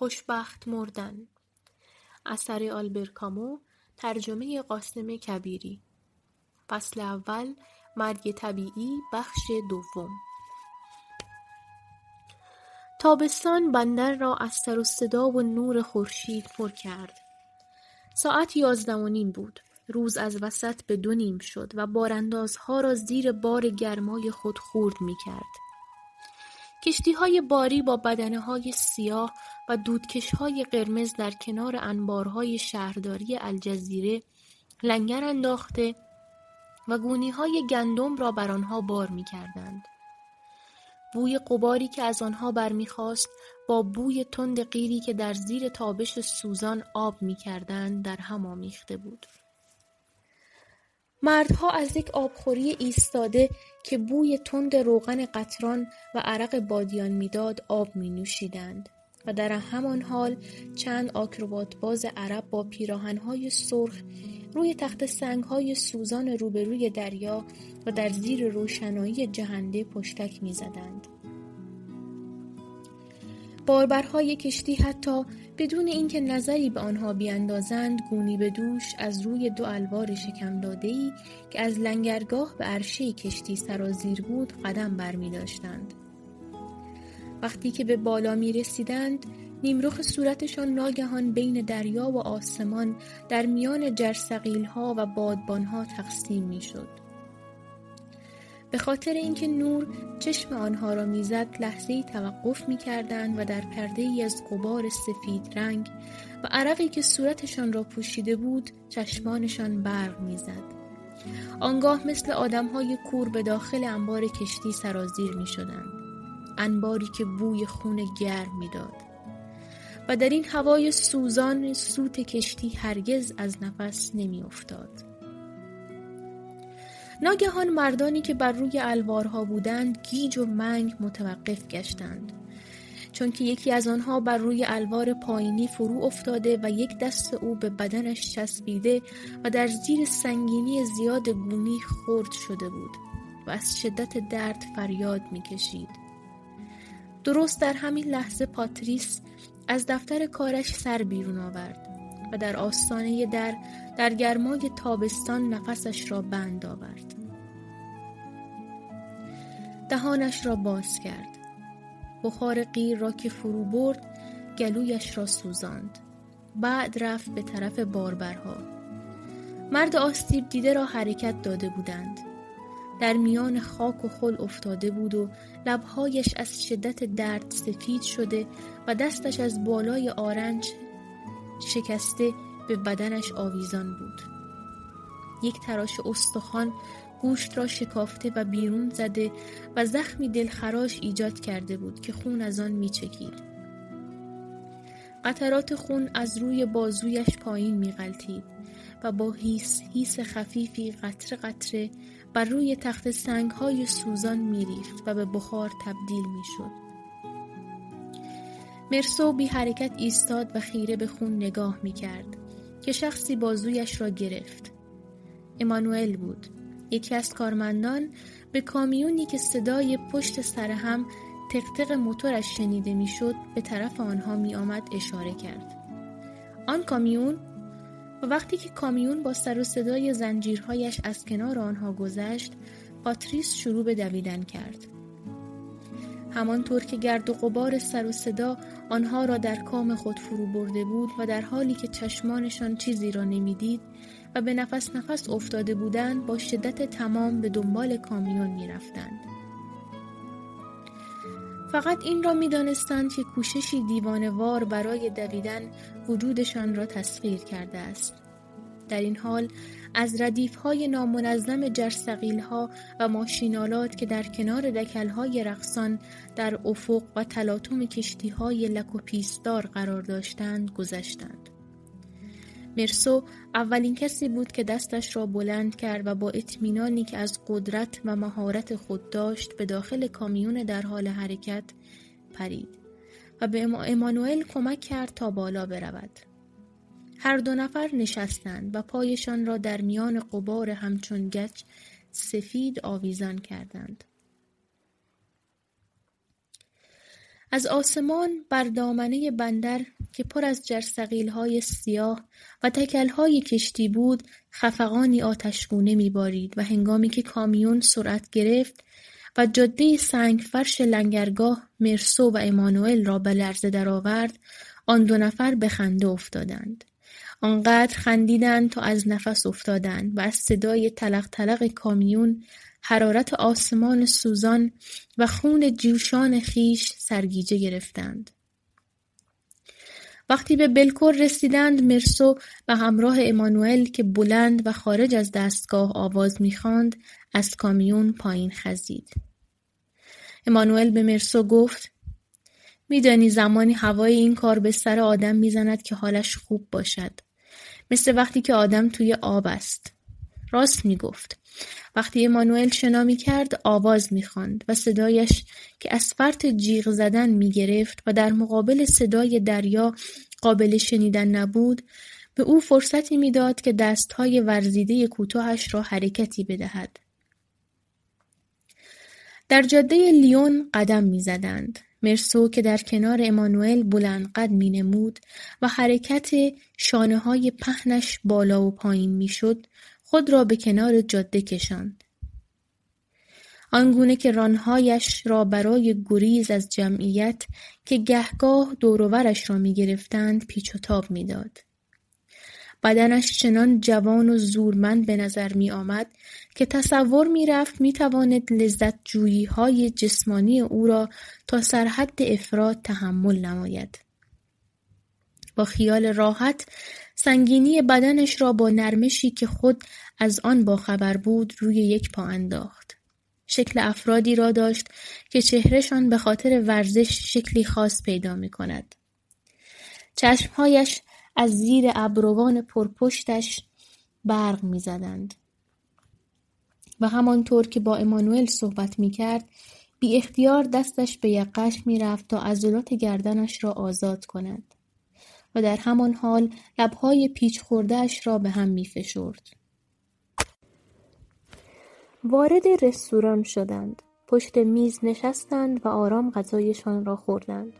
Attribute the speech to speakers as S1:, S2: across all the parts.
S1: خوشبخت مردن. اثر آلبر کامو ترجمه قاسم کبیری. فصل اول مرگ طبیعی بخش دوم. تابستان بندر را از سر و صدا و نور خورشید پر کرد. ساعت یازده و نیم بود. روز از وسط به دو نیم شد و باراندازها را زیر بار گرمای خود خورد می کرد. های باری با های سیاه و های قرمز در کنار انبارهای شهرداری الجزیره لنگر انداخته و های گندم را بر آنها بار می‌کردند. بوی قباری که از آنها برمیخواست با بوی تند قیری که در زیر تابش سوزان آب می‌کردند در هم آمیخته بود. مردها از یک آبخوری ایستاده که بوی تند روغن قطران و عرق بادیان می‌داد آب می نوشیدند و در همان حال چند آکروبات باز عرب با پیراهنهای سرخ روی تخت سنگهای سوزان روبروی دریا و در زیر روشنایی جهنده پشتک می زدند. باربرهای کشتی حتی بدون اینکه نظری به آنها بیاندازند گونی به دوش از روی دو الوار شکم ای که از لنگرگاه به عرشه کشتی سرازیر بود قدم برمی داشتند. وقتی که به بالا می رسیدند نیمرخ صورتشان ناگهان بین دریا و آسمان در میان جرسقیل ها و بادبان ها تقسیم می شد. به خاطر اینکه نور چشم آنها را می‌زد لحظه توقف می‌کردند و در پرده ای از قبار سفید رنگ و عرقی که صورتشان را پوشیده بود چشمانشان برق می‌زد آنگاه مثل آدمهای کور به داخل انبار کشتی سرازیر می شدند. انباری که بوی خون گرم می‌داد. و در این هوای سوزان سوت کشتی هرگز از نفس نمی افتاد. ناگهان مردانی که بر روی الوارها بودند گیج و منگ متوقف گشتند. چون که یکی از آنها بر روی الوار پایینی فرو افتاده و یک دست او به بدنش چسبیده و در زیر سنگینی زیاد گونی خرد شده بود و از شدت درد فریاد می‌کشید. درست در همین لحظه پاتریس از دفتر کارش سر بیرون آورد. و در آستانه در در گرمای تابستان نفسش را بند آورد. دهانش را باز کرد. بخار قیر را که فرو برد گلویش را سوزاند. بعد رفت به طرف باربرها. مرد آستیب دیده را حرکت داده بودند. در میان خاک و خل افتاده بود و لبهایش از شدت درد سفید شده و دستش از بالای آرنج شکسته به بدنش آویزان بود یک تراش استخوان گوشت را شکافته و بیرون زده و زخمی دلخراش ایجاد کرده بود که خون از آن میچکید قطرات خون از روی بازویش پایین میغلطید و با هیس هیس خفیفی قطره قطره بر روی تخت سنگ های سوزان میریخت و به بخار تبدیل می‌شد. مرسو بی حرکت ایستاد و خیره به خون نگاه می کرد که شخصی بازویش را گرفت. امانوئل بود. یکی از کارمندان به کامیونی که صدای پشت سر هم تقتق موتورش شنیده می‌شد به طرف آنها می آمد اشاره کرد. آن کامیون و وقتی که کامیون با سر و صدای زنجیرهایش از کنار آنها گذشت پاتریس شروع به دویدن کرد. همانطور که گرد و غبار سر و صدا آنها را در کام خود فرو برده بود و در حالی که چشمانشان چیزی را نمی‌دید و به نفس نفس افتاده بودند با شدت تمام به دنبال کامیون می رفتند. فقط این را می دانستند که کوششی دیوانوار برای دویدن وجودشان را تسخیر کرده است. در این حال از ردیف های نامنظم جرسقیل ها و ماشینالات که در کنار دکل های رقصان در افق و تلاطم کشتی های لک و پیستار قرار داشتند گذشتند. مرسو اولین کسی بود که دستش را بلند کرد و با اطمینانی که از قدرت و مهارت خود داشت به داخل کامیون در حال حرکت پرید و به امانوئل کمک کرد تا بالا برود. هر دو نفر نشستند و پایشان را در میان قبار همچون گچ سفید آویزان کردند. از آسمان بر دامنه بندر که پر از های سیاه و های کشتی بود خفقانی آتشگونه میبارید و هنگامی که کامیون سرعت گرفت و جاده فرش لنگرگاه مرسو و امانوئل را به لرزه درآورد آن دو نفر به خنده افتادند آنقدر خندیدند تا از نفس افتادند و از صدای تلق تلق کامیون حرارت آسمان سوزان و خون جوشان خیش سرگیجه گرفتند. وقتی به بلکور رسیدند مرسو و همراه امانوئل که بلند و خارج از دستگاه آواز می‌خواند از کامیون پایین خزید. امانوئل به مرسو گفت میدانی زمانی هوای این کار به سر آدم می‌زند که حالش خوب باشد. مثل وقتی که آدم توی آب است. راست می‌گفت. وقتی امانوئل شنا کرد آواز می‌خواند و صدایش که از فرط جیغ زدن می‌گرفت و در مقابل صدای دریا قابل شنیدن نبود به او فرصتی می‌داد که دستهای ورزیده کوتاهش را حرکتی بدهد. در جاده لیون قدم می‌زدند. مرسو که در کنار امانوئل بلندقد مینمود و حرکت شانه های پهنش بالا و پایین می‌شد خود را به کنار جاده کشاند. آنگونه که رانهایش را برای گریز از جمعیت که گهگاه دوروورش را می‌گرفتند پیچ و تاب می‌داد. بدنش چنان جوان و زورمند به نظر می آمد که تصور می تواند لذت جویی های جسمانی او را تا سرحد افراد تحمل نماید. با خیال راحت سنگینی بدنش را با نرمشی که خود از آن باخبر بود روی یک پا انداخت. شکل افرادی را داشت که چهرهشان به خاطر ورزش شکلی خاص پیدا می کند. چشمهایش از زیر ابروان پرپشتش برق می‌زدند و همانطور که با امانوئل صحبت می‌کرد بی اختیار دستش به یقش می‌رفت تا عضلات گردنش را آزاد کند و در همان حال لبهای پیچ خوردهش را به هم میفشرد. وارد رستوران شدند. پشت میز نشستند و آرام غذایشان را خوردند.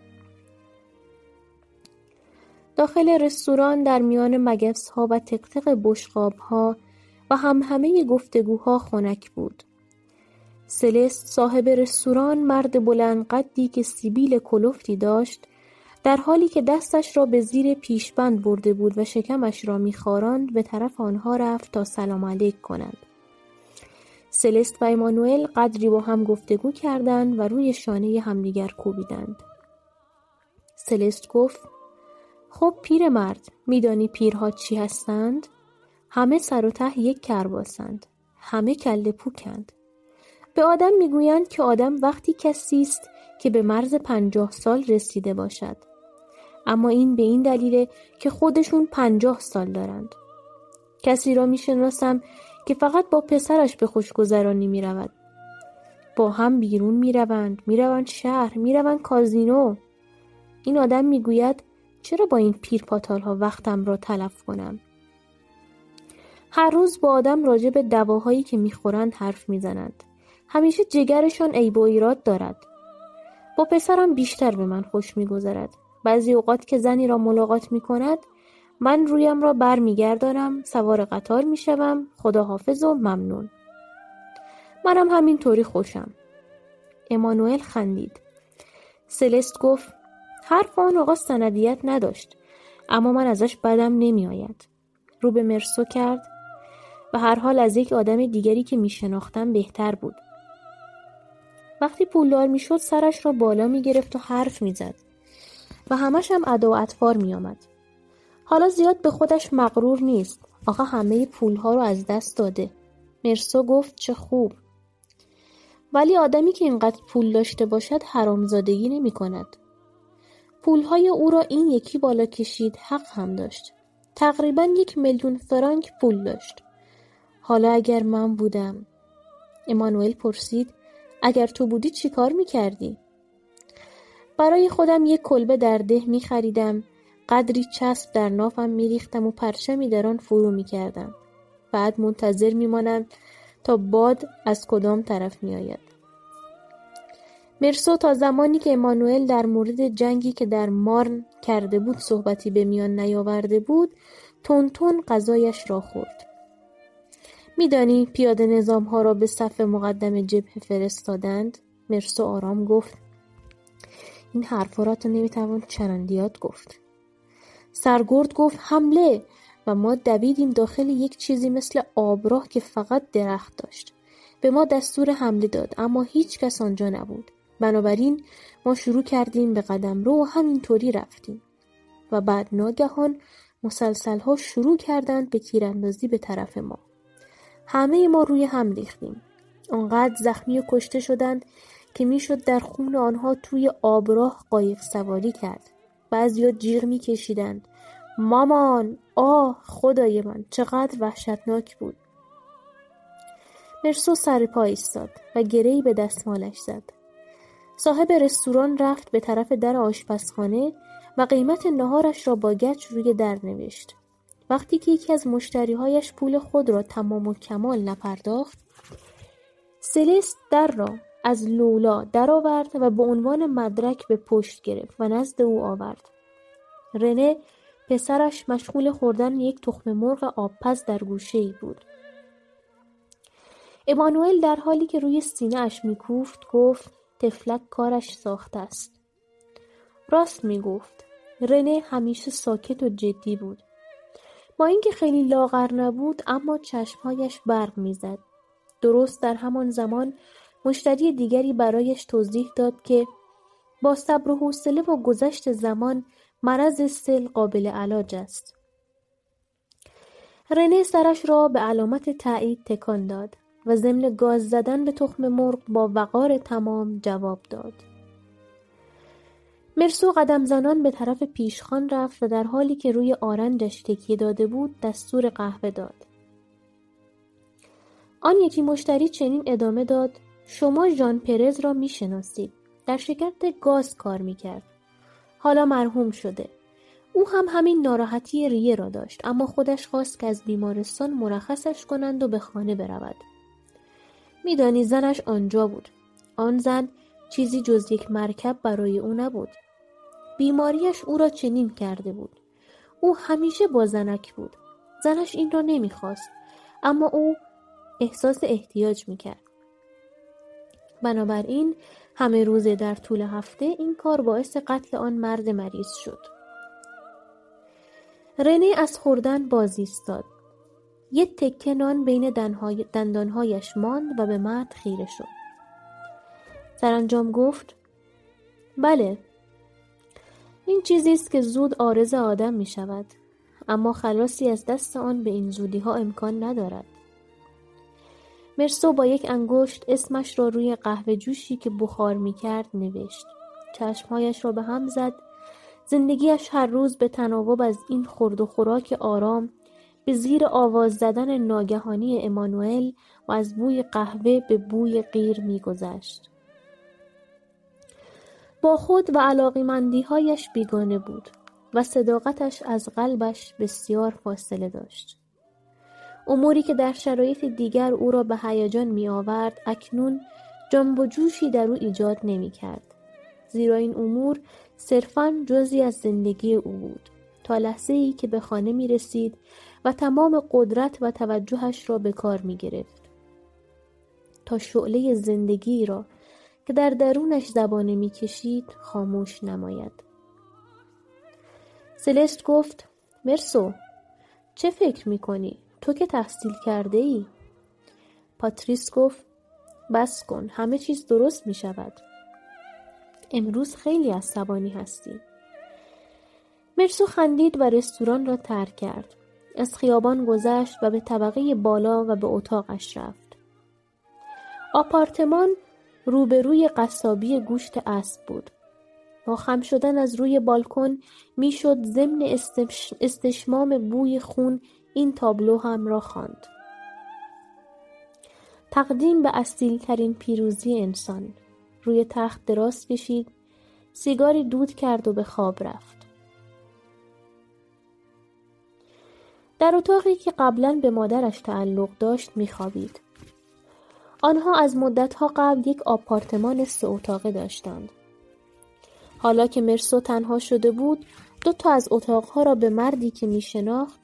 S1: داخل رستوران در میان ها و تقتق ها و همهمه گفتگوها خنک بود. سلست صاحب رستوران مرد بلند قدی که سیبیل کلفتی داشت در حالی که دستش را به زیر پیشبند برده بود و شکمش را میخاراند به طرف آنها رفت تا سلام علیک کنند. سلست و ایمانوئل قدری با هم گفتگو کردند و روی شانه همدیگر کوبیدند. سلست گفت خب پیرمرد میدانی پیرها چی هستند؟ همه سر و ته یک کرباسند. همه کله پوکند. به آدم می‌گویند که آدم وقتی کسی است که به مرز پنجاه سال رسیده باشد. اما این به این دلیله که خودشون پنجاه سال دارند. کسی را می‌شناسم که فقط با پسرش به خوشگذرانی می رود. با هم بیرون می روند، می روند شهر، می روند کازینو. این آدم می گوید چرا با این پیر پاتال ها وقتم را تلف کنم؟ هر روز با آدم راجع به دواهایی که می‌خورند حرف می‌زنند. همیشه جگرشان عیب و ایراد دارد. با پسرم بیشتر به من خوش میگذرد. بعضی اوقات که زنی را ملاقات می کند من رویم را بر میگردانم سوار قطار می‌شوم خدا حافظ و ممنون منم همینطوری خوشم امانوئل خندید سلست گفت حرف آن آقا سندیت نداشت. اما من ازش بدم نمیآید. رو به مرسو کرد و هر حال از یک آدم دیگری که میشناختم بهتر بود. وقتی پولدار می‌شد سرش را بالا می‌گرفت و حرف می‌زد و همش هم ادا و اطفار میآمد. حالا زیاد به خودش مغرور نیست. آقا همه پولها رو از دست داده. مرسو گفت چه خوب. ولی آدمی که اینقدر پول داشته باشد حرامزادگی نمی کند پولهای او را این یکی بالا کشید حق هم داشت. تقریبا یک میلیون فرانک پول داشت. حالا اگر من بودم؟ امانوئل پرسید اگر تو بودی چی کار می‌کردی؟ برای خودم یک کلبه در ده می خریدم قدری چسب در نافم میریختم و پرچمی در آن فرو می‌کردم. بعد منتظر میمانم تا باد از کدام طرف میآید. مرسو تا زمانی که امانوئل در مورد جنگی که در مارن کرده بود صحبتی به میان نیاورده بود تون غذایش را خورد. میدانی پیاده نظام ها را به صف مقدم جبهه فرستادند؟ مرسو آرام گفت. این حرفا را تو نمی‌توان چرندیات گفت. سرگرد گفت حمله! و ما دویدیم داخل یک چیزی مثل آبراه که فقط درخت داشت. به ما دستور حمله داد اما هیچ کس آنجا نبود. بنابراین ما شروع کردیم به قدم رو و همینطوری رفتیم و بعد ناگهان مسلسل ها شروع کردند به تیراندازی به طرف ما. همه ما روی هم ریختیم. آنقدر زخمی و کشته شدند که می‌شد در خون آنها توی آبراه قایق سواری کرد بعضیا جیغ میکشیدند. مامان! آه خدای من چقدر وحشتناک بود. مرسو سر پا ایستاد و گرهی به دستمالش زد. صاحب رستوران رفت به طرف در آشپزخانه و قیمت نهارش را با گچ روی در نوشت. وقتی که یکی از مشتریهایش پول خود را تمام و کمال نپرداخت سلست در را از لولا درآورد و به عنوان مدرک به پشت گرفت و نزد او آورد. رنه پسرش مشغول خوردن یک تخم مرغ آبپز در گوشه ای بود. امانوئل در حالی که روی سینه اش میکوفت گفت تفلک کارش ساخته است. راست می‌گفت. رنه همیشه ساکت و جدی بود. با اینکه خیلی لاغر نبود اما چشمهایش برق می‌زد. درست در همان زمان مشتری دیگری برایش توضیح داد که با صبر و حوصله و گذشت زمان مرض سل قابل علاج است. رنه سرش را به علامت تایید تکان داد. و ضمن گاز زدن به تخم مرغ با وقار تمام جواب داد. مرسو قدم زنان به طرف پیشخان رفت و در حالی که روی آرنجش تکیه داده بود دستور قهوه داد. آن یکی مشتری چنین ادامه داد شما ژان پرز را می‌شناسید. در شرکت گاز کار می‌کرد. حالا مرحوم شده. او هم همین ناراحتی ریه را داشت اما خودش خواست که از بیمارستان مرخصش کنند و به خانه برود. میدانی زنش آنجا بود. آن زن چیزی جز یک مرکب برای او نبود. بیماریش او را چنین کرده بود. او همیشه با زنک بود. زنش این را نمی‌خواست اما او احساس احتیاج می‌کرد. بنابراین همه روزه در طول هفته این کار باعث قتل آن مرد مریض شد. رنه از خوردن باز ایستاد یه تکه نان بین دندانهایش ماند و به مرد خیره شد. سرانجام گفت بله این چیزی است که زود عارض آدم می شود اما خلاصی از دست آن به این زودی ها امکان ندارد. مرسو با یک انگشت اسمش را روی قهوه جوشی که بخار می کرد نوشت. چشمهایش را به هم زد. زندگیش هر روز به تناوب از این خورد و خوراک آرام به زیر آواز زدن ناگهانی امانوئل و از بوی قهوه به بوی غیر میگذشت. با خود و علاقمندیهایش بیگانه بود و صداقتش از قلبش بسیار فاصله داشت. اموری که در شرایط دیگر او را به هیجان می آورد اکنون جنب و جوشی در او ایجاد نمی کرد. زیرا این امور صرفا جزی از زندگی او بود. تا لحظه ای که به خانه می رسید و تمام قدرت و توجهش را به کار می گرفت. تا شعله زندگی را که در درونش زبانه می کشید خاموش نماید. سلست گفت مرسو چه فکر می کنی؟ تو که تحصیل کرده ای؟ پاتریس گفت بس کن همه چیز درست می شود. امروز خیلی عصبانی هستی. مرسو خندید و رستوران را ترک کرد. از خیابان گذشت و به طبقه بالا و به اتاقش رفت. آپارتمان روبروی قصابی گوشت اسب بود. با خم شدن از روی بالکن می‌شد ضمن استشمام بوی خون این تابلو هم را خواند. تقدیم به اصیل ترین پیروزی انسان روی تخت دراز کشید سیگاری دود کرد و به خواب رفت در اتاقی که قبلا به مادرش تعلق داشت میخوابید آنها از مدتها قبل یک آپارتمان سه اتاقه داشتند. حالا که مرسو تنها شده بود دو تا از اتاقها را به مردی که می شناخت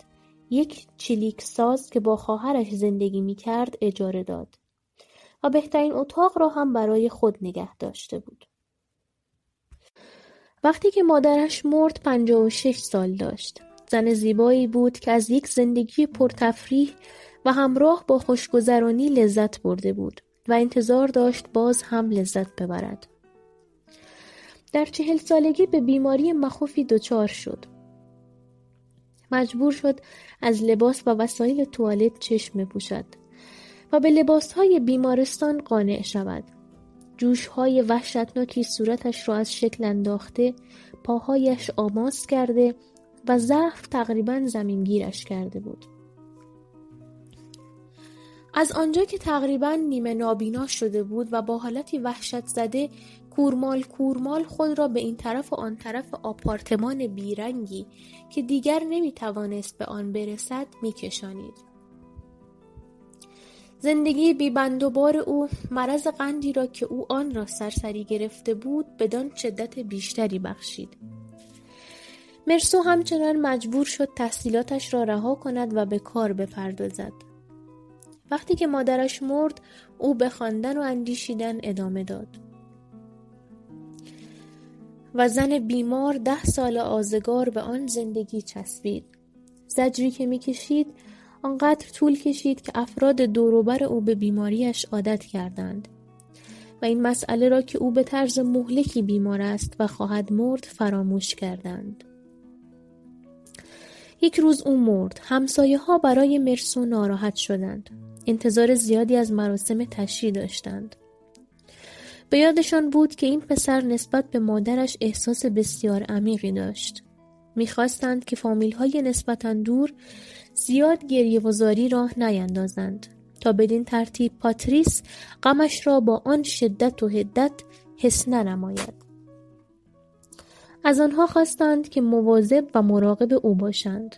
S1: یک چلیک ساز که با خواهرش زندگی می کرد اجاره داد و بهترین اتاق را هم برای خود نگه داشته بود. وقتی که مادرش مرد پنجاه و شش سال داشت. زن زیبایی بود که از یک زندگی پرتفریح و همراه با خوشگذرانی لذت برده بود و انتظار داشت باز هم لذت ببرد. در چهل سالگی به بیماری مخوفی دچار شد. مجبور شد از لباس و وسایل توالت چشم بپوشد و به لباسهای بیمارستان قانع شود. جوشهای وحشتناکی صورتش را از شکل انداخته، پاهایش آماس کرده و ضعف تقریبا زمینگیرش کرده بود. از آنجا که تقریبا نیمه نابینا شده بود و با حالتی وحشت زده کورمال کورمال خود را به این طرف و آن طرف آپارتمان بیرنگی که دیگر نمی توانست به آن برسد می کشانید. زندگی بیبند و بار او مرض قندی را که او آن را سرسری گرفته بود بدان شدت بیشتری بخشید. مرسو همچنان مجبور شد تحصیلاتش را رها کند و به کار بپردازد. وقتی که مادرش مرد او به خواندن و اندیشیدن ادامه داد. و زن بیمار ده سال آزگار به آن زندگی چسبید. زجری که می‌کشید آنقدر طول کشید که افراد دوروبر او به بیماریش عادت کردند و این مسئله را که او به طرز مهلکی بیمار است و خواهد مرد فراموش کردند. یک روز او مرد. همسایه ها برای مرسو ناراحت شدند. انتظار زیادی از مراسم تشییع داشتند. به یادشان بود که این پسر نسبت به مادرش احساس بسیار عمیقی داشت. می‌خواستند که فامیل های نسبتا دور زیاد گریه وزاری راه نیندازند تا بدین ترتیب پاتریس غمش را با آن شدت و هدت حس ننماید. از آنها خواستند که مواظب و مراقب او باشند.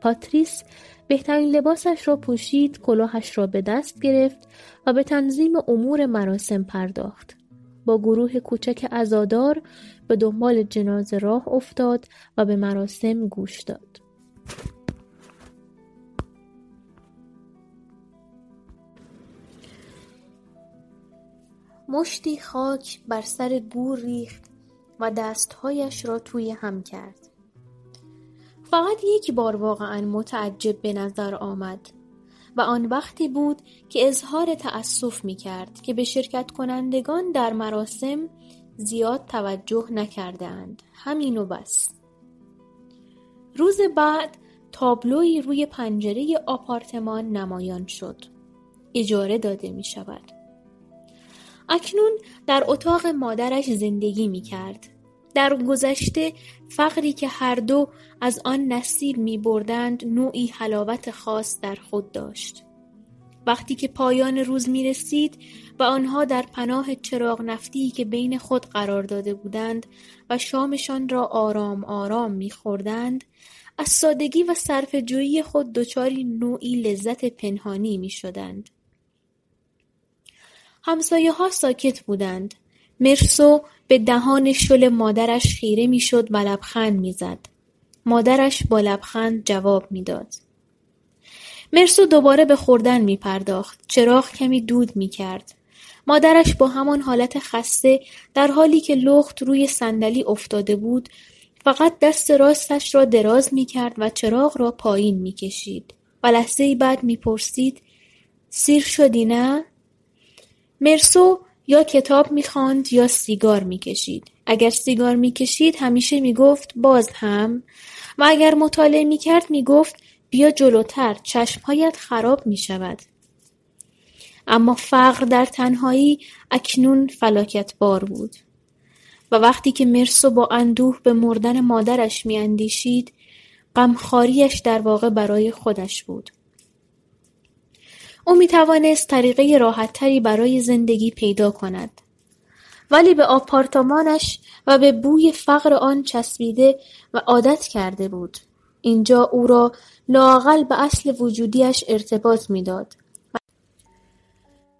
S1: پاتریس بهترین لباسش را پوشید، کلاهش را به دست گرفت و به تنظیم امور مراسم پرداخت. با گروه کوچک ازادار به دنبال جنازه راه افتاد و به مراسم گوش داد. مشتی خاک بر سر گور ریخت و دستهایش را توی هم کرد. فقط یک بار واقعا متعجب به نظر آمد و آن وقتی بود که اظهار تأسف می کرد که به شرکت کنندگان در مراسم زیاد توجه نکردند. همین و بس. روز بعد تابلوی روی پنجره آپارتمان نمایان شد. اجاره داده می شود. اکنون در اتاق مادرش زندگی می کرد. در گذشته فقری که هر دو از آن نصیب می بردند نوعی حلاوت خاص در خود داشت. وقتی که پایان روز می رسید و آنها در پناه چراغ نفتی که بین خود قرار داده بودند و شامشان را آرام آرام می خوردند، از سادگی و صرف جویی خود دچاری نوعی لذت پنهانی می شدند. همسایه ها ساکت بودند. مرسو به دهان شل مادرش خیره می‌شد و لبخند می‌زد. مادرش با لبخند جواب می‌داد. مرسو دوباره به خوردن می پرداخت. چراغ کمی دود می کرد. مادرش با همان حالت خسته در حالی که لخت روی صندلی افتاده بود فقط دست راستش را دراز می کرد و چراغ را پایین می کشید و لحظه بعد می پرسید سیر شدی نه؟ مرسو یا کتاب می‌خواند یا سیگار می‌کشید. اگر سیگار می‌کشید همیشه می‌گفت باز هم و اگر مطالعه می‌کرد می‌گفت بیا جلوتر چشمهایت خراب می‌شود. اما فقر در تنهایی اکنون فلاکت بار بود و وقتی که مرسو با اندوه به مردن مادرش میاندیشید غمخواریش در واقع برای خودش بود. او می‌توانست طریقه راحتتری برای زندگی پیدا کند. ولی به آپارتمانش و به بوی فقر آن چسبیده و عادت کرده بود. اینجا او را لاقل به اصل وجودیش ارتباط می‌داد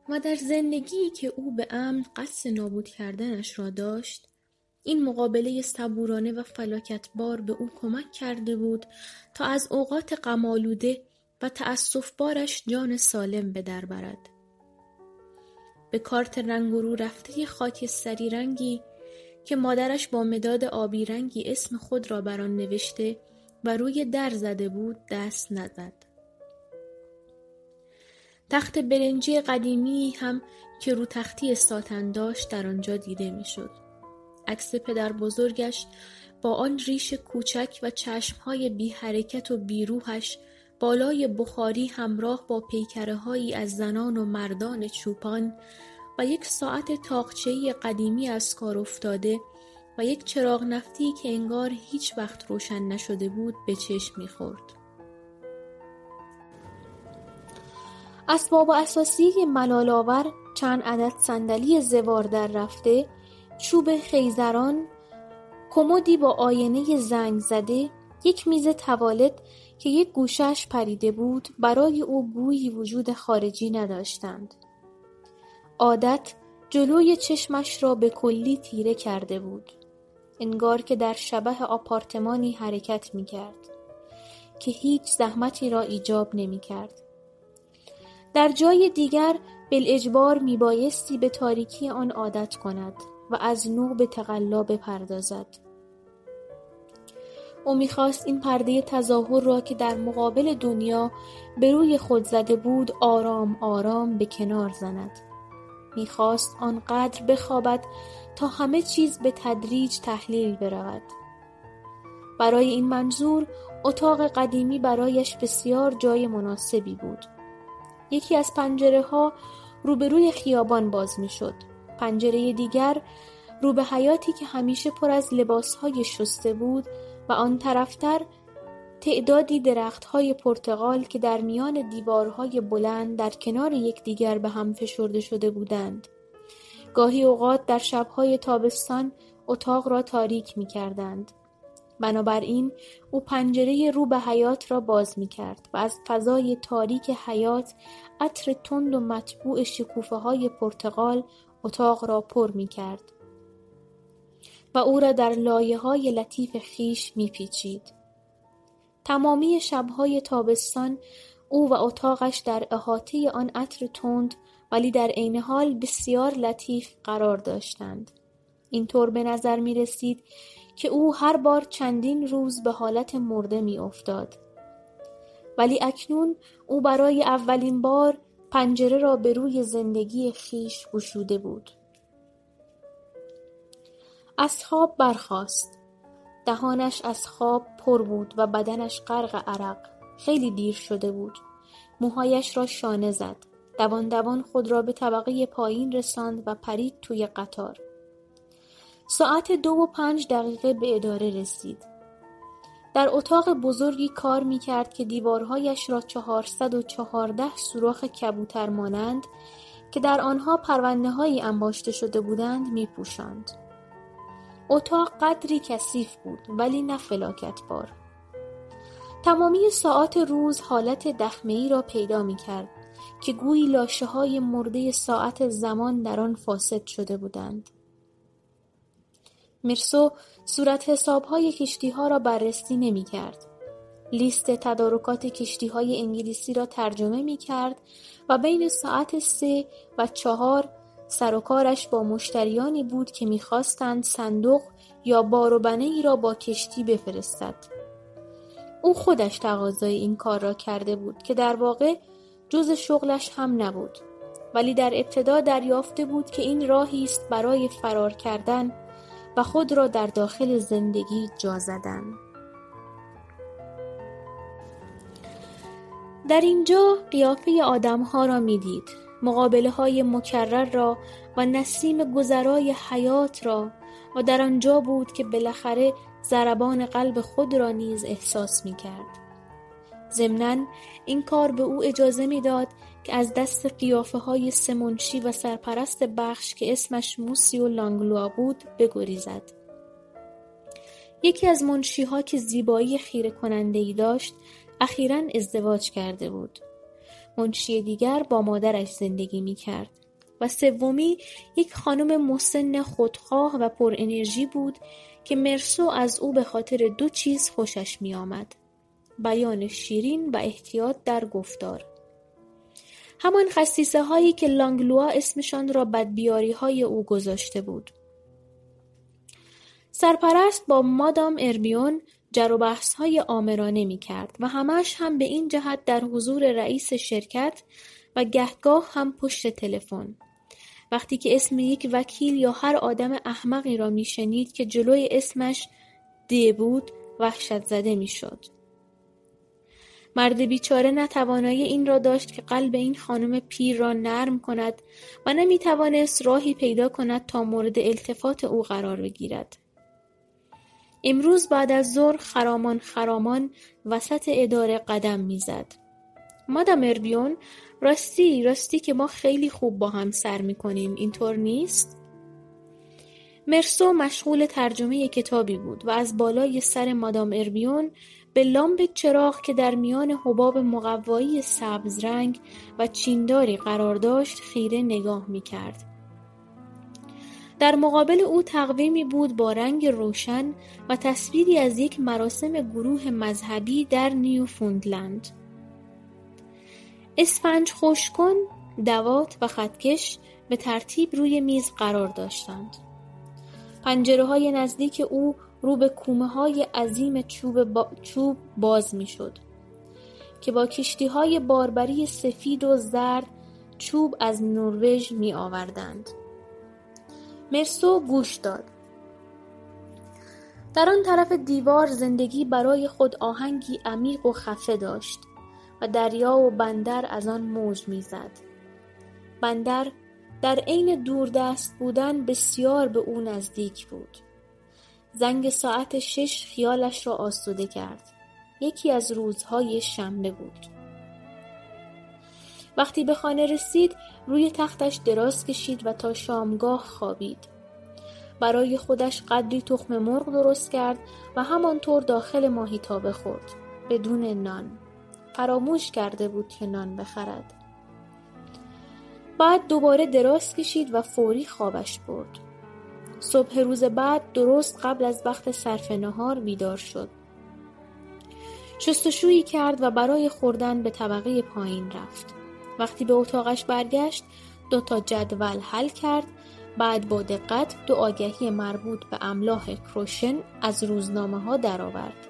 S1: و در زندگی که او به عمد قصد نابود کردنش را داشت این مقابله صبورانه و فلاکتبار به او کمک کرده بود تا از اوقات غمآلوده و بارش جان سالم به در برد. به کارت رنگ رو رفته خاکستری رنگی که مادرش با مداد آبی رنگی اسم خود را بر آن نوشته و روی در زده بود دست نزد. تخت برنجی قدیمی هم که رو تختی ساتن داشت در آنجا دیده می‌شد. عکس پدر بزرگش با آن ریش کوچک و چشمهای بی حرکت و بیروحش بالای بخاری همراه با هایی از زنان و مردان چوپان و یک ساعت تاقچهی قدیمی از کار افتاده و یک چراغ نفتی که انگار هیچ وقت روشن نشده بود به چشم می‌خورد. اسباب و اساسی ملالآور چند عدد صندلی زوار در رفته چوب خیزران کمدی با آینه زنگ زده یک میز توالت که یک گوشش پریده بود برای او گویی وجود خارجی نداشتند عادت جلوی چشمش را به کلی تیره کرده بود انگار که در شبه آپارتمانی حرکت می کرد که هیچ زحمتی را ایجاب نمی کرد. در جای دیگر بالاجبار می بایستی به تاریکی آن عادت کند و از نو به تقلا بپردازد. او می‌خواست این پرده تظاهر را که در مقابل دنیا به روی خود زده بود آرام آرام به کنار زند. می‌خواست آنقدر بخوابد تا همه چیز به تدریج تحلیل برود. برای این منظور اتاق قدیمی برایش بسیار جای مناسبی بود. یکی از پنجره ها روبروی خیابان باز می‌شد. پنجره دیگر رو به حیاتی که همیشه پر از لباسهای شسته بود و آن طرفتر تعدادی درختهای پرتغال که در میان دیوارهای بلند در کنار یکدیگر به هم فشرده شده بودند. گاهی اوقات در شبهای تابستان اتاق را تاریک می کردند. بنابراین او پنجره رو به حیات را باز می کرد و از فضای تاریک حیات عطر تند و مطبوع شکوفه های پرتغال اتاق را پر می کرد و او را در لایه های لطیف خیش می پیچید. تمامی شبهای تابستان او و اتاقش در احاطه آن عطر تند ولی در عین حال بسیار لطیف قرار داشتند. اینطور به نظر می رسید که او هر بار چندین روز به حالت مرده می افتاد. ولی اکنون او برای اولین بار پنجره را به روی زندگی خیش گشوده بود. از خواب برخاست. دهانش از خواب پر بود و بدنش غرق عرق. خیلی دیر شده بود. موهایش را شانه زد. دوان دوان خود را به طبقه پایین رساند و پرید توی قطار. ساعت دو و پنج دقیقه به اداره رسید. در اتاق بزرگی کار می کرد که دیوارهایش را چهارصد و چهارده سوراخ کبوتر مانند که در آنها پرونده هایی انباشته شده بودند می پوشند. اتاق قدری کثیف بود ولی نه بار. تمامی ساعات روز حالت دخمه را پیدا می کرد که گویی لاشه های مرده ساعت زمان در آن فاسد شده بودند. مرسو صورت حسابهای کشتی ها را بررسی نمی کرد. لیست تدارکات کشتی های انگلیسی را ترجمه می کرد و بین ساعت سه و چهار سروکارش با مشتریانی بود که می‌خواستند صندوق یا بار و ای را با کشتی بفرستد. او خودش تقاضای این کار را کرده بود که در واقع جز شغلش هم نبود ولی در ابتدا دریافته بود که این راهی است برای فرار کردن و خود را در داخل زندگی جا زدن. در اینجا قیافه آدمها را می‌دید مقابله های مکرر را و نسیم گذرای حیات را و در آنجا بود که بالاخره ضربان قلب خود را نیز احساس می کرد. ضمنا این کار به او اجازه می‌داد که از دست قیافه های سمونشی و سرپرست بخش که اسمش موسی و لانگلوا بود بگریزد. یکی از منشیها که زیبایی خیره کننده ای داشت اخیرا ازدواج کرده بود. منشی دیگر با مادرش زندگی می کرد و سومی یک خانم مسن خودخواه و پر انرژی بود که مرسو از او به خاطر دو چیز خوشش می آمد. بیان شیرین و احتیاط در گفتار. همان خصیصه هایی که لانگلوا اسمشان را بدبیاری های او گذاشته بود. سرپرست با مادام اربیون جر و بحث های آمرانه می کرد و همش هم به این جهت در حضور رئیس شرکت و گهگاه هم پشت تلفن. وقتی که اسم یک وکیل یا هر آدم احمقی را میشنید که جلوی اسمش دی بود وحشت زده می‌شد. مرد بیچاره نتوانایی این را داشت که قلب این خانم پیر را نرم کند و نمی‌توانست راهی پیدا کند تا مورد التفات او قرار بگیرد. امروز بعد از ظهر خرامان خرامان وسط اداره قدم می‌زد. مادام اربیون راستی راستی که ما خیلی خوب با هم سر می‌کنیم اینطور نیست؟ مرسو مشغول ترجمه کتابی بود و از بالای سر مادام اربیون به لامپ چراغ که در میان حباب مقوایی سبز رنگ و چینداری قرار داشت خیره نگاه می کرد. در مقابل او تقویمی بود با رنگ روشن و تصویری از یک مراسم گروه مذهبی در نیوفوندلند. اسفنج خوشکن، دوات و خطکش به ترتیب روی میز قرار داشتند. پنجره های نزدیک او رو به کومه های عظیم چوب, با... چوب باز می شد که با کشتی های باربری سفید و زرد چوب از نروژ می آوردند. مرسو گوش داد. در آن طرف دیوار زندگی برای خود آهنگی عمیق و خفه داشت و دریا و بندر از آن موج می‌زد. بندر در عین دوردست بودن بسیار به او نزدیک بود. زنگ ساعت شش خیالش را آسوده کرد. یکی از روزهای شنبه بود. وقتی به خانه رسید روی تختش دراز کشید و تا شامگاه خوابید. برای خودش قدری تخم مرغ درست کرد و همانطور داخل ماهیتابه خورد بدون نان. فراموش کرده بود که نان بخرد. بعد دوباره دراز کشید و فوری خوابش برد. صبح روز بعد درست قبل از وقت صرف نهار بیدار شد. شستشویی کرد و برای خوردن به طبقه پایین رفت. وقتی به اتاقش برگشت دو تا جدول حل کرد بعد با دقت دو آگهی مربوط به املاح کروشن از روزنامه ها درآورد.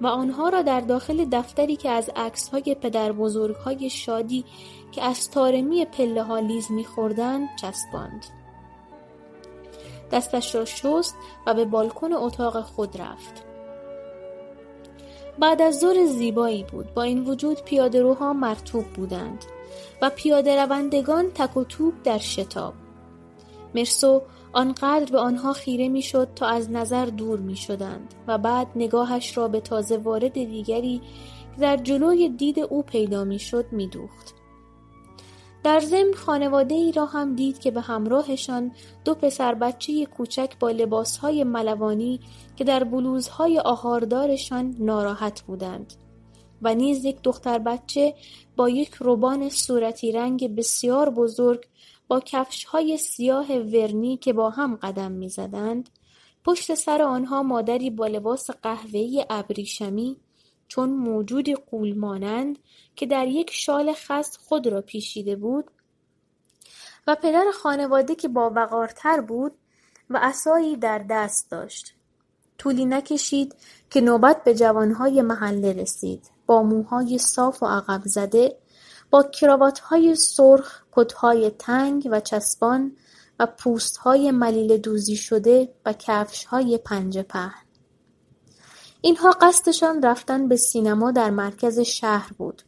S1: و آنها را در داخل دفتری که از عکسهای پدر های شادی که از تارمی پله ها لیز میخوردند چسباند. دستش را شست و به بالکن اتاق خود رفت. بعد از ظهر زیبایی بود با این وجود پیادهروها مرتوب بودند و پیاده روندگان تک و توپ در شتاب مرسو آنقدر به آنها خیره می‌شد تا از نظر دور می شدند و بعد نگاهش را به تازه وارد دیگری در جلوی دید او پیدا می شد می دوخت. در ضمن خانواده ای را هم دید که به همراهشان دو پسر بچه کوچک با لباسهای ملوانی که در بلوزهای آهاردارشان ناراحت بودند و نیز یک دختر بچه با یک روبان صورتی رنگ بسیار بزرگ با های سیاه ورنی که با هم قدم می‌زدند پشت سر آنها مادری با لباس قهوه‌ای ابریشمی چون موجودی قول مانند که در یک شال خست خود را پیشیده بود و پدر خانواده که با وقارتر بود و عصایی در دست داشت طولی نکشید که نوبت به جوانهای محله رسید با موهای صاف و عقب زده با های سرخ، کتهای تنگ و چسبان و پوستهای ملیل دوزی شده و کفشهای پنجه پهن. اینها قصدشان رفتن به سینما در مرکز شهر بود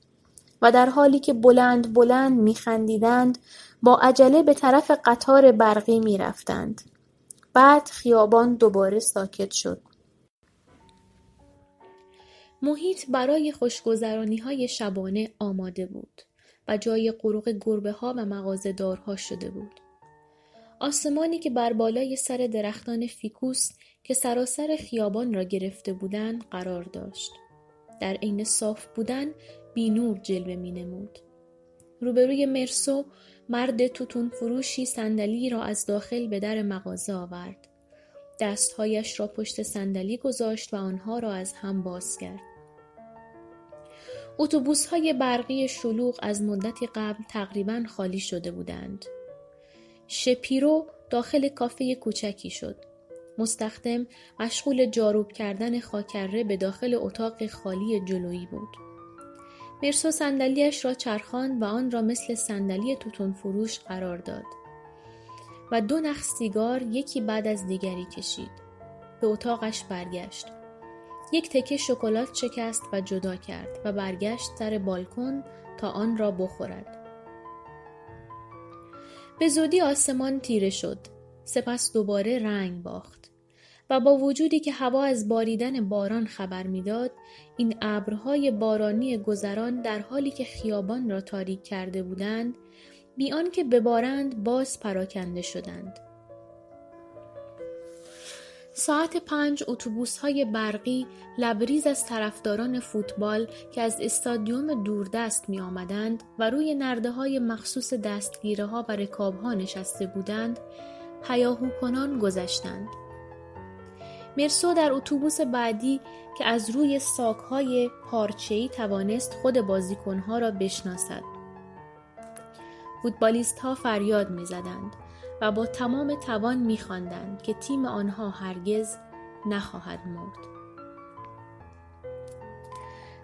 S1: و در حالی که بلند بلند میخندیدند با عجله به طرف قطار برقی می‌رفتند. بعد خیابان دوباره ساکت شد. محیط برای خوشگذرانی های شبانه آماده بود. و جای غروق ها و دارها شده بود. آسمانی که بر بالای سر درختان فیکوس که سراسر خیابان را گرفته بودند قرار داشت. در عین صاف بودن بینور جلوه می نمود. روبروی مرسو مرد توتون فروشی صندلی را از داخل به در مغازه آورد. دستهایش را پشت صندلی گذاشت و آنها را از هم باز کرد. اتوبوس های برقی شلوغ از مدتی قبل تقریبا خالی شده بودند. شپیرو داخل کافه کوچکی شد. مستخدم مشغول جاروب کردن خاکره به داخل اتاق خالی جلویی بود. مرسو صندلیاش را چرخاند و آن را مثل صندلی توتون فروش قرار داد و دو نخ سیگار یکی بعد از دیگری کشید. به اتاقش برگشت. یک تکه شکلات شکست و جدا کرد و برگشت سر بالکن تا آن را بخورد. به زودی آسمان تیره شد. سپس دوباره رنگ باخت. و با وجودی که هوا از باریدن باران خبر می‌داد این ابرهای بارانی گذران در حالی که خیابان را تاریک کرده بودند بی آنکه ببارند باز پراکنده شدند ساعت پنج اتوبوس های برقی لبریز از طرفداران فوتبال که از استادیوم دوردست می آمدند و روی نرده های مخصوص دستگیره ها و رکاب ها نشسته بودند هیاهو کنان گذشتند. مرسو در اتوبوس بعدی که از روی ساکهای پارچه‌ای توانست خود بازیکنها را بشناسد. فوتبالیست ها فریاد می‌زدند و با تمام توان میخواندند که تیم آنها هرگز نخواهد مرد.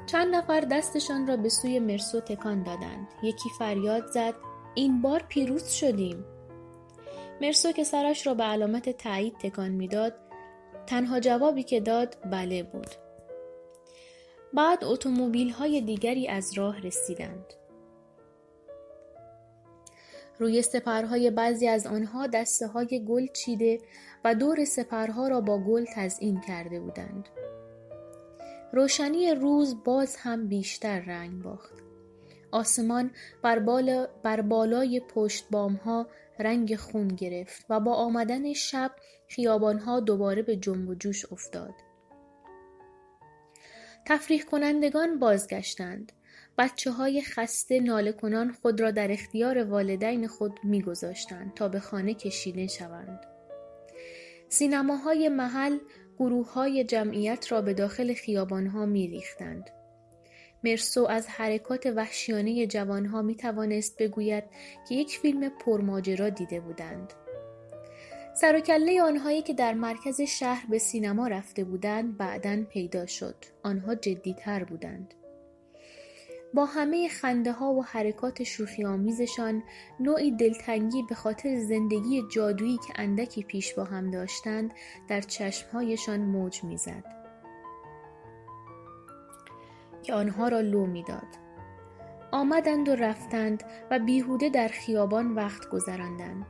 S1: چند نفر دستشان را به سوی مرسو تکان دادند. یکی فریاد زد این بار پیروز شدیم. مرسو که سرش را به علامت تایید تکان می‌داد تنها جوابی که داد بله بود. بعد اتومبیل های دیگری از راه رسیدند. روی سپرهای بعضی از آنها دسته های گل چیده و دور سپرها را با گل تزئین کرده بودند. روشنی روز باز هم بیشتر رنگ باخت. آسمان بر, بالا بر بالای پشت بام ها رنگ خون گرفت و با آمدن شب خیابانها دوباره به جنب و جوش افتاد. تفریح کنندگان بازگشتند. بچه های خسته ناله کنان خود را در اختیار والدین خود میگذاشتند تا به خانه کشیده شوند. سینماهای محل گروه های جمعیت را به داخل خیابانها می ریختند. مرسو از حرکات وحشیانه جوانها می توانست بگوید که یک فیلم پرماجرا دیده بودند. سر و کله آنهایی که در مرکز شهر به سینما رفته بودند بعدا پیدا شد. آنها جدیتر بودند. با همه خنده ها و حرکات شوخی آمیزشان نوعی دلتنگی به خاطر زندگی جادویی که اندکی پیش با هم داشتند در چشمهایشان موج می‌زد. که آنها را لو می‌داد. آمدند و رفتند و بیهوده در خیابان وقت گذراندند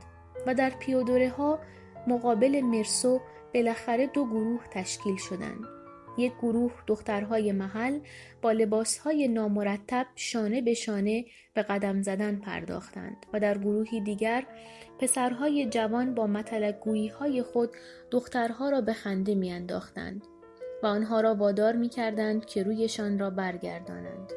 S1: و در پیادوره ها مقابل مرسو بالاخره دو گروه تشکیل شدند. یک گروه دخترهای محل با لباسهای نامرتب شانه به شانه به قدم زدن پرداختند و در گروهی دیگر پسرهای جوان با مطلقگویی های خود دخترها را به خنده میانداختند و آنها را وادار می کردند که رویشان را برگردانند.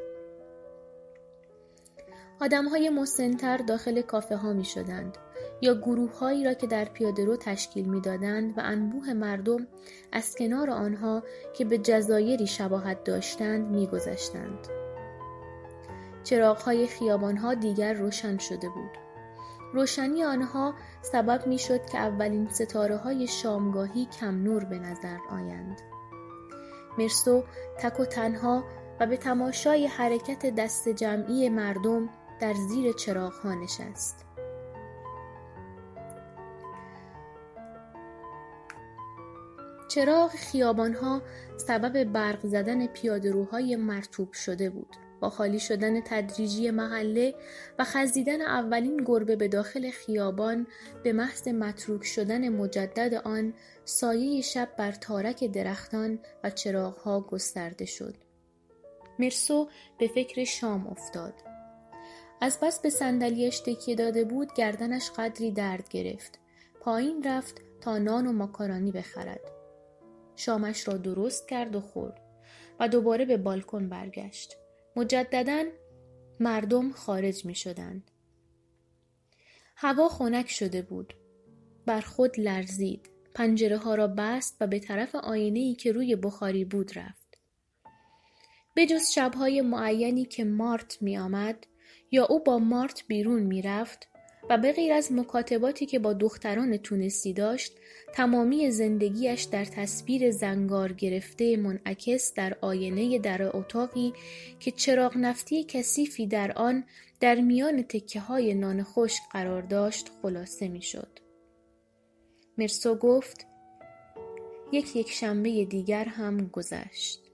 S1: آدم های مسنتر داخل کافه ها می شدند یا گروه هایی را که در پیاده رو تشکیل می دادند و انبوه مردم از کنار آنها که به جزایری شباهت داشتند می گذشتند. چراغ های خیابان ها دیگر روشن شده بود. روشنی آنها سبب می شد که اولین ستاره های شامگاهی کم نور به نظر آیند. مرسو تک و تنها و به تماشای حرکت دست جمعی مردم در زیر چراغ ها نشست. چراغ ها سبب برق زدن پیادهروهای مرتوب شده بود. با خالی شدن تدریجی محله و خزیدن اولین گربه به داخل خیابان به محض متروک شدن مجدد آن سایه شب بر تارک درختان و چراغها گسترده شد. مرسو به فکر شام افتاد. از بس به صندلیاش تکیه داده بود گردنش قدری درد گرفت. پایین رفت تا نان و ماکارانی بخرد. شامش را درست کرد و خورد و دوباره به بالکن برگشت. مجددا مردم خارج می شدند. هوا خنک شده بود. بر خود لرزید. پنجره ها را بست و به طرف آینه ای که روی بخاری بود رفت. به جز شبهای معینی که مارت می آمد یا او با مارت بیرون می رفت و به غیر از مکاتباتی که با دختران تونستی داشت تمامی زندگیش در تصویر زنگار گرفته منعکس در آینه در اتاقی که چراغ نفتی کثیفی در آن در میان تکه های نان خشک قرار داشت خلاصه می شد. مرسو گفت یک یک شنبه دیگر هم گذشت.